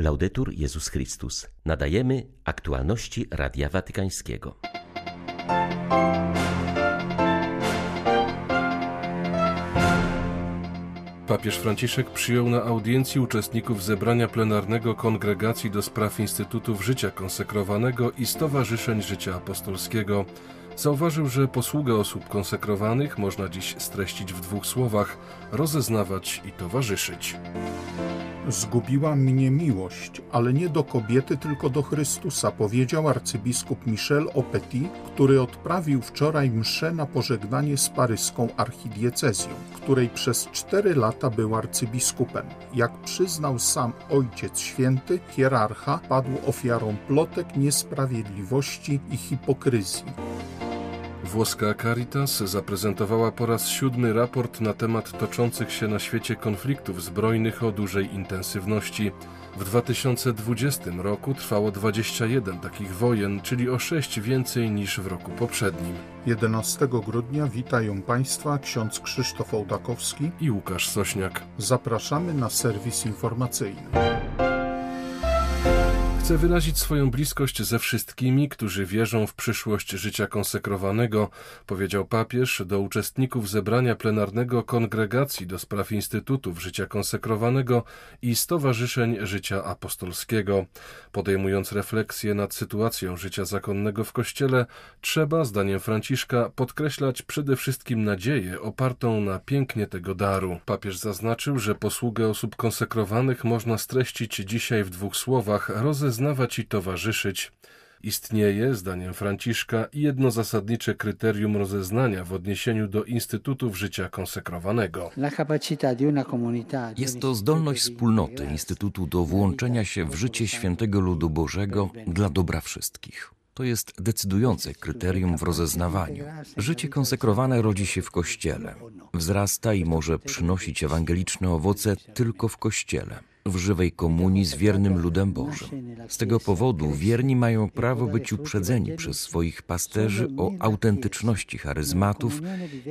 Laudetur Jezus Chrystus. Nadajemy aktualności Radia Watykańskiego. Papież Franciszek przyjął na audiencji uczestników zebrania plenarnego Kongregacji do Spraw Instytutów Życia Konsekrowanego i Stowarzyszeń Życia Apostolskiego. Zauważył, że posługę osób konsekrowanych można dziś streścić w dwóch słowach: rozeznawać i towarzyszyć. Zgubiła mnie miłość, ale nie do kobiety, tylko do Chrystusa, powiedział arcybiskup Michel Opeti, który odprawił wczoraj mszę na pożegnanie z paryską archidiecezją, której przez cztery lata był arcybiskupem. Jak przyznał sam Ojciec Święty, hierarcha padł ofiarą plotek, niesprawiedliwości i hipokryzji. Włoska Caritas zaprezentowała po raz siódmy raport na temat toczących się na świecie konfliktów zbrojnych o dużej intensywności. W 2020 roku trwało 21 takich wojen, czyli o 6 więcej niż w roku poprzednim. 11 grudnia witają Państwa ksiądz Krzysztof Ołdakowski i Łukasz Sośniak. Zapraszamy na serwis informacyjny. Chcę wyrazić swoją bliskość ze wszystkimi, którzy wierzą w przyszłość życia konsekrowanego, powiedział papież do uczestników zebrania plenarnego Kongregacji do Spraw Instytutów Życia Konsekrowanego i Stowarzyszeń Życia Apostolskiego. Podejmując refleksję nad sytuacją życia zakonnego w Kościele, trzeba, zdaniem Franciszka, podkreślać przede wszystkim nadzieję opartą na pięknie tego daru. Papież zaznaczył, że posługę osób konsekrowanych można streścić dzisiaj w dwóch słowach rozeznawać poznawać i towarzyszyć. Istnieje, zdaniem Franciszka, jedno zasadnicze kryterium rozeznania w odniesieniu do instytutów życia konsekrowanego. Jest to zdolność wspólnoty Instytutu do włączenia się w życie świętego ludu Bożego dla dobra wszystkich. To jest decydujące kryterium w rozeznawaniu. Życie konsekrowane rodzi się w Kościele. Wzrasta i może przynosić ewangeliczne owoce tylko w Kościele w żywej komunii z wiernym ludem Bożym. Z tego powodu wierni mają prawo być uprzedzeni przez swoich pasterzy o autentyczności charyzmatów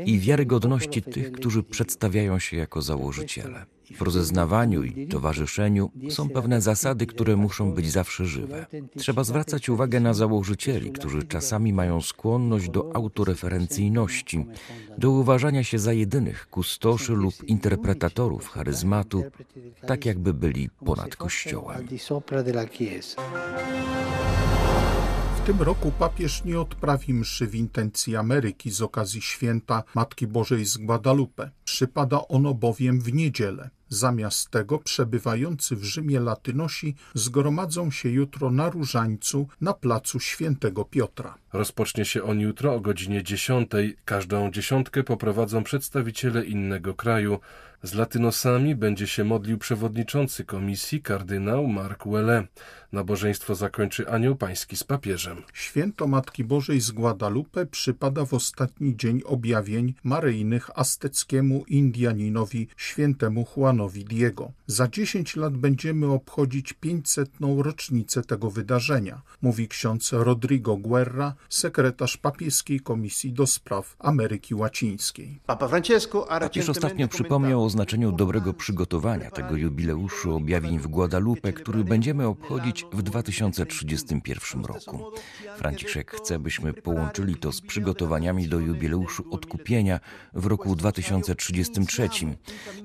i wiarygodności tych, którzy przedstawiają się jako założyciele. W rozeznawaniu i towarzyszeniu są pewne zasady, które muszą być zawsze żywe. Trzeba zwracać uwagę na założycieli, którzy czasami mają skłonność do autoreferencyjności, do uważania się za jedynych kustoszy lub interpretatorów charyzmatu, tak jakby byli ponad Kościołem. W tym roku papież nie odprawi mszy w intencji Ameryki z okazji święta Matki Bożej z Guadalupe. Przypada ono bowiem w niedzielę. Zamiast tego przebywający w Rzymie latynosi zgromadzą się jutro na Różańcu na placu Świętego Piotra. Rozpocznie się on jutro o godzinie 10. Każdą dziesiątkę poprowadzą przedstawiciele innego kraju. Z latynosami będzie się modlił przewodniczący komisji kardynał Mark Welle. Nabożeństwo zakończy anioł pański z papieżem. Święto Matki Bożej z Guadalupe przypada w ostatni dzień objawień maryjnych azteckiemu Indianinowi świętemu Juanowi Diego. Za 10 lat będziemy obchodzić 500. rocznicę tego wydarzenia, mówi ksiądz Rodrigo Guerra, sekretarz papieskiej komisji do spraw Ameryki Łacińskiej. Papież ostatnio przypomniał o znaczeniu dobrego przygotowania tego jubileuszu objawień w Guadalupe, który będziemy obchodzić w 2031 roku. Franciszek chce, byśmy połączyli to z przygotowaniami do jubileuszu odkupienia w roku 2033.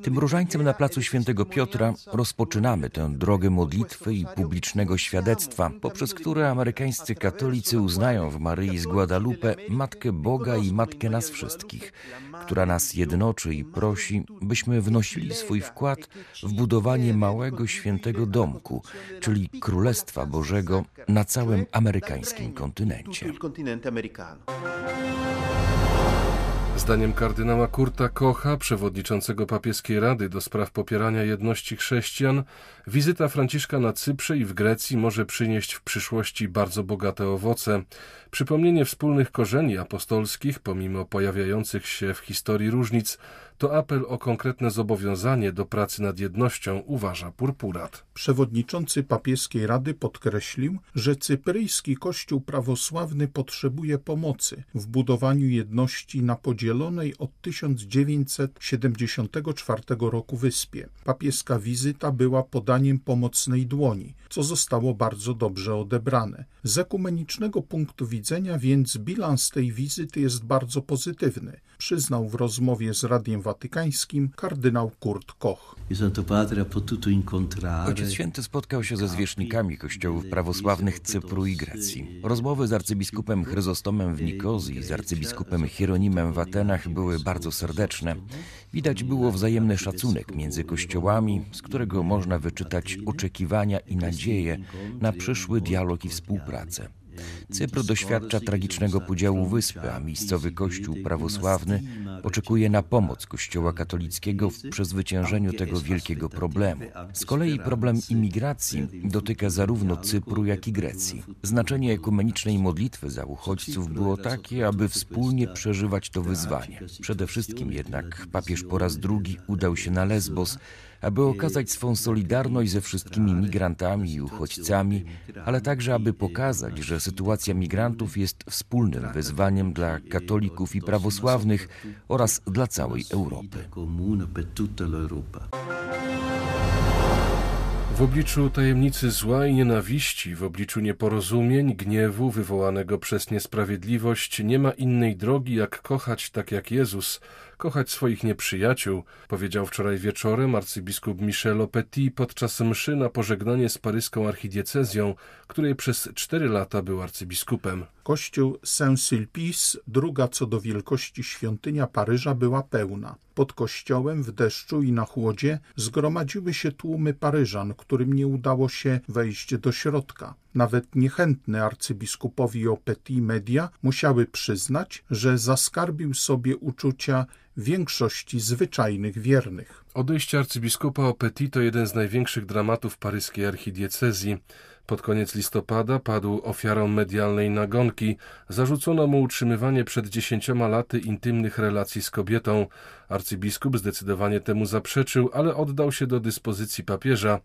Tym różańcem na placu Świętego Piotra rozpoczynamy tę drogę modlitwy i publicznego świadectwa, poprzez które amerykańscy katolicy uznają w Maryi z Guadalupe Matkę Boga i Matkę nas wszystkich, która nas jednoczy i prosi, byśmy wnosili swój wkład w budowanie małego świętego domku, czyli Królestwa Bożego na całym amerykańskim kontynencie. Zdaniem kardynała Kurta Kocha, przewodniczącego papieskiej Rady do spraw popierania jedności chrześcijan, wizyta Franciszka na Cyprze i w Grecji może przynieść w przyszłości bardzo bogate owoce. Przypomnienie wspólnych korzeni apostolskich, pomimo pojawiających się w historii różnic, to apel o konkretne zobowiązanie do pracy nad jednością, uważa Purpurat. Przewodniczący papieskiej rady podkreślił, że cypryjski kościół prawosławny potrzebuje pomocy w budowaniu jedności na podzielonej od 1974 roku wyspie. Papieska wizyta była podaniem pomocnej dłoni, co zostało bardzo dobrze odebrane. Z ekumenicznego punktu widzenia więc bilans tej wizyty jest bardzo pozytywny, przyznał w rozmowie z Radiem Watykańskim kardynał Kurt Koch. Ojciec Święty spotkał się ze zwierzchnikami kościołów prawosławnych Cypru i Grecji. Rozmowy z arcybiskupem Chryzostomem w Nikozji i z arcybiskupem Hieronimem w Atenach były bardzo serdeczne. Widać było wzajemny szacunek między kościołami, z którego można wyczytać oczekiwania i nadzieje na przyszły dialog i współpracę. Cypr doświadcza tragicznego podziału wyspy, a miejscowy kościół prawosławny oczekuje na pomoc Kościoła katolickiego w przezwyciężeniu tego wielkiego problemu. Z kolei problem imigracji dotyka zarówno Cypru, jak i Grecji. Znaczenie ekumenicznej modlitwy za uchodźców było takie, aby wspólnie przeżywać to wyzwanie. Przede wszystkim jednak papież po raz drugi udał się na Lesbos, aby okazać swą solidarność ze wszystkimi migrantami i uchodźcami, ale także aby pokazać, że sytuacja migrantów jest wspólnym wyzwaniem dla katolików i prawosławnych oraz dla całej Europy. W obliczu tajemnicy zła i nienawiści, w obliczu nieporozumień, gniewu wywołanego przez niesprawiedliwość, nie ma innej drogi, jak kochać tak jak Jezus, kochać swoich nieprzyjaciół, powiedział wczoraj wieczorem arcybiskup Michel Petit podczas mszy na pożegnanie z paryską archidiecezją, której przez cztery lata był arcybiskupem. Kościół Saint-Sulpice, druga co do wielkości świątynia Paryża, była pełna. Pod kościołem w deszczu i na chłodzie zgromadziły się tłumy Paryżan, którym nie udało się wejść do środka. Nawet niechętne arcybiskupowi o Petit Media musiały przyznać, że zaskarbił sobie uczucia większości zwyczajnych wiernych. Odejście arcybiskupa o Petit to jeden z największych dramatów paryskiej archidiecezji. Pod koniec listopada padł ofiarą medialnej nagonki. Zarzucono mu utrzymywanie przed dziesięcioma laty intymnych relacji z kobietą. Arcybiskup zdecydowanie temu zaprzeczył, ale oddał się do dyspozycji papieża.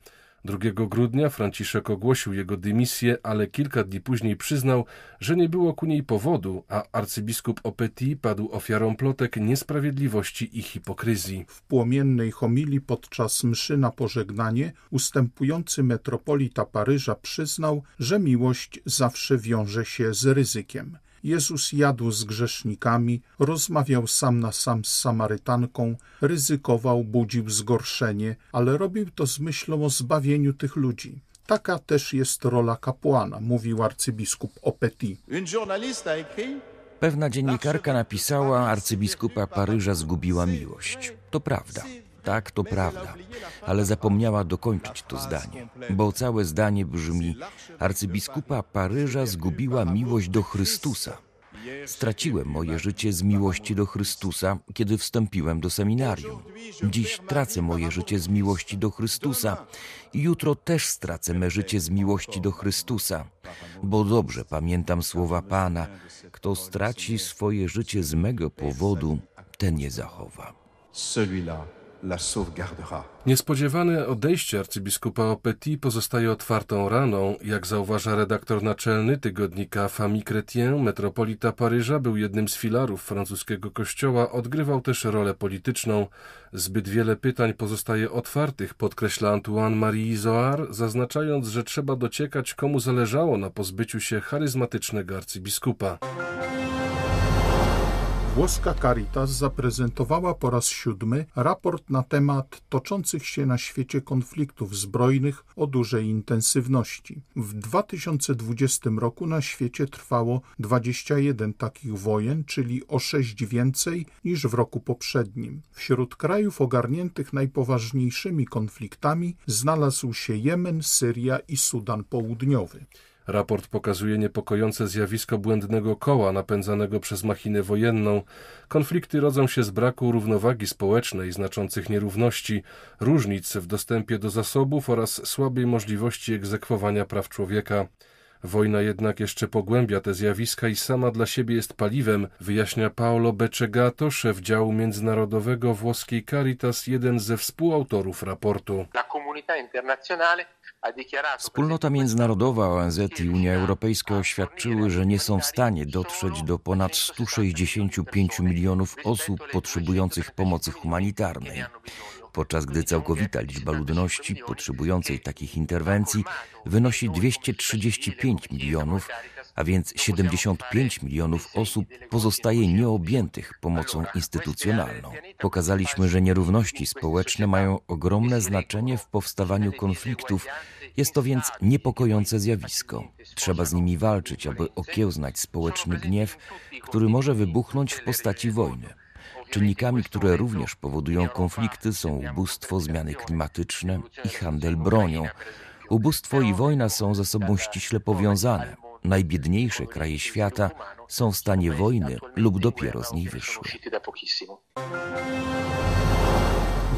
2 grudnia Franciszek ogłosił jego dymisję, ale kilka dni później przyznał, że nie było ku niej powodu, a arcybiskup Opeti padł ofiarą plotek niesprawiedliwości i hipokryzji. W płomiennej homilii podczas mszy na pożegnanie ustępujący metropolita Paryża przyznał, że miłość zawsze wiąże się z ryzykiem. Jezus jadł z grzesznikami, rozmawiał sam na sam z Samarytanką, ryzykował, budził zgorszenie, ale robił to z myślą o zbawieniu tych ludzi. Taka też jest rola kapłana, mówił arcybiskup Opeti. Pewna dziennikarka napisała, arcybiskupa Paryża zgubiła miłość. To prawda. Tak, to prawda, ale zapomniała dokończyć to zdanie, bo całe zdanie brzmi: Arcybiskupa Paryża zgubiła miłość do Chrystusa. Straciłem moje życie z miłości do Chrystusa, kiedy wstąpiłem do seminarium. Dziś tracę moje życie z miłości do Chrystusa i jutro też stracę me życie z miłości do Chrystusa, bo dobrze pamiętam słowa Pana: Kto straci swoje życie z mego powodu, ten je zachowa. Celui-là. Niespodziewane odejście arcybiskupa Opeti pozostaje otwartą raną. Jak zauważa redaktor naczelny tygodnika Famille Chrétien, metropolita Paryża był jednym z filarów francuskiego kościoła, odgrywał też rolę polityczną. Zbyt wiele pytań pozostaje otwartych, podkreśla Antoine Marie Zoar, zaznaczając, że trzeba dociekać, komu zależało na pozbyciu się charyzmatycznego arcybiskupa. Włoska Caritas zaprezentowała po raz siódmy raport na temat toczących się na świecie konfliktów zbrojnych o dużej intensywności. W 2020 roku na świecie trwało 21 takich wojen, czyli o 6 więcej niż w roku poprzednim. Wśród krajów ogarniętych najpoważniejszymi konfliktami znalazł się Jemen, Syria i Sudan Południowy. Raport pokazuje niepokojące zjawisko błędnego koła napędzanego przez machinę wojenną. Konflikty rodzą się z braku równowagi społecznej, znaczących nierówności, różnic w dostępie do zasobów oraz słabej możliwości egzekwowania praw człowieka. Wojna jednak jeszcze pogłębia te zjawiska i sama dla siebie jest paliwem, wyjaśnia Paolo Beccegato, szef działu międzynarodowego włoskiej Caritas, jeden ze współautorów raportu. Wspólnota międzynarodowa, ONZ i Unia Europejska oświadczyły, że nie są w stanie dotrzeć do ponad 165 milionów osób potrzebujących pomocy humanitarnej. Podczas gdy całkowita liczba ludności potrzebującej takich interwencji wynosi 235 milionów, a więc 75 milionów osób pozostaje nieobjętych pomocą instytucjonalną. Pokazaliśmy, że nierówności społeczne mają ogromne znaczenie w powstawaniu konfliktów. Jest to więc niepokojące zjawisko. Trzeba z nimi walczyć, aby okiełznać społeczny gniew, który może wybuchnąć w postaci wojny. Czynnikami, które również powodują konflikty są ubóstwo, zmiany klimatyczne i handel bronią. Ubóstwo i wojna są ze sobą ściśle powiązane. Najbiedniejsze kraje świata są w stanie wojny lub dopiero z niej wyszły.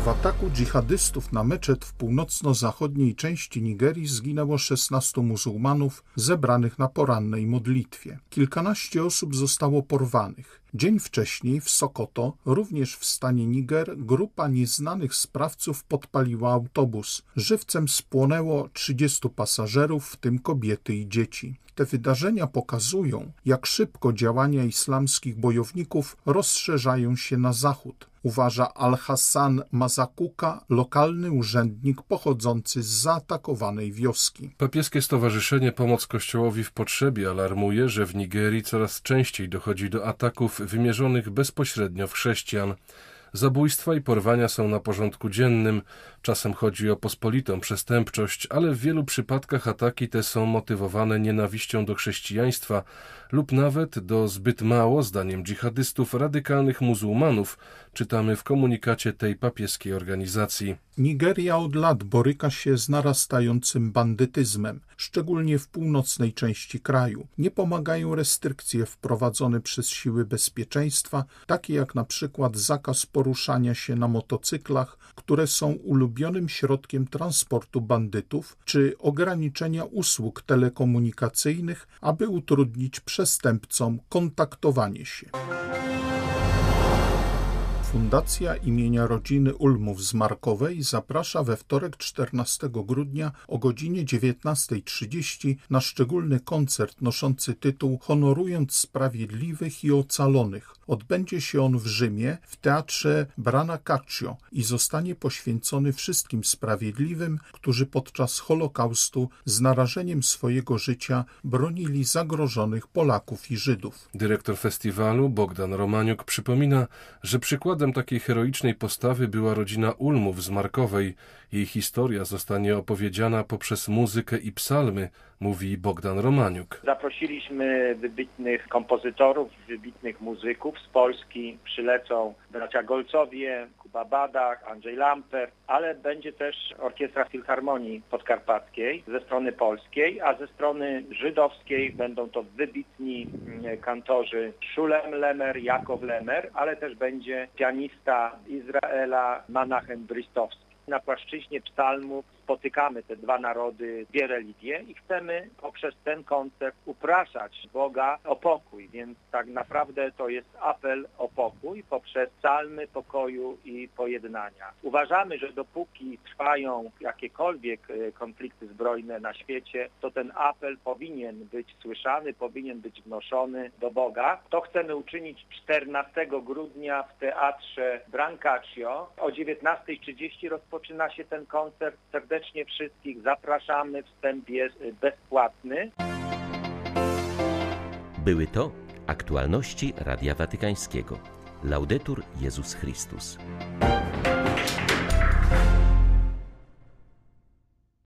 W ataku dżihadystów na meczet w północno-zachodniej części Nigerii zginęło 16 muzułmanów zebranych na porannej modlitwie. Kilkanaście osób zostało porwanych. Dzień wcześniej w Sokoto, również w stanie Niger, grupa nieznanych sprawców podpaliła autobus. Żywcem spłonęło 30 pasażerów, w tym kobiety i dzieci. Te wydarzenia pokazują, jak szybko działania islamskich bojowników rozszerzają się na zachód uważa Al-Hassan Mazakuka, lokalny urzędnik pochodzący z zaatakowanej wioski. Papieskie Stowarzyszenie Pomoc Kościołowi w Potrzebie alarmuje, że w Nigerii coraz częściej dochodzi do ataków wymierzonych bezpośrednio w chrześcijan. Zabójstwa i porwania są na porządku dziennym. Czasem chodzi o pospolitą przestępczość, ale w wielu przypadkach ataki te są motywowane nienawiścią do chrześcijaństwa lub nawet do zbyt mało, zdaniem dżihadystów, radykalnych muzułmanów, czytamy w komunikacie tej papieskiej organizacji. Nigeria od lat boryka się z narastającym bandytyzmem, szczególnie w północnej części kraju. Nie pomagają restrykcje wprowadzone przez siły bezpieczeństwa, takie jak na przykład zakaz poruszania się na motocyklach, które są ulubionym środkiem transportu bandytów, czy ograniczenia usług telekomunikacyjnych, aby utrudnić przestępcom kontaktowanie się. Fundacja imienia rodziny Ulmów z Markowej zaprasza we wtorek 14 grudnia o godzinie 19.30 na szczególny koncert noszący tytuł Honorując Sprawiedliwych i Ocalonych. Odbędzie się on w Rzymie w teatrze Brana Caccio i zostanie poświęcony wszystkim sprawiedliwym, którzy podczas Holokaustu z narażeniem swojego życia bronili zagrożonych Polaków i Żydów. Dyrektor festiwalu Bogdan Romaniuk przypomina, że przykładem Przykładem takiej heroicznej postawy była rodzina Ulmów z Markowej. Jej historia zostanie opowiedziana poprzez muzykę i psalmy, mówi Bogdan Romaniuk. Zaprosiliśmy wybitnych kompozytorów, wybitnych muzyków. Z Polski przylecą bracia Golcowie, Kuba Badach, Andrzej Lamper, ale będzie też Orkiestra Filharmonii Podkarpackiej ze strony polskiej, a ze strony żydowskiej będą to wybitni mm, kantorzy Szulem Lemer, Jakow Lemer, ale też będzie pianista Izraela Manachem Bristowski na płaszczyźnie psalmów spotykamy te dwa narody, dwie religie i chcemy poprzez ten koncert upraszać Boga o pokój, więc tak naprawdę to jest apel o pokój poprzez psalmy pokoju i pojednania. Uważamy, że dopóki trwają jakiekolwiek e, konflikty zbrojne na świecie, to ten apel powinien być słyszany, powinien być wnoszony do Boga. To chcemy uczynić 14 grudnia w teatrze Brancaccio. O 19.30 rozpoczyna się ten koncert. Serdecznie wszystkich zapraszamy. Wstęp jest bezpłatny. Były to aktualności Radia Watykańskiego. Laudetur Jezus Chrystus.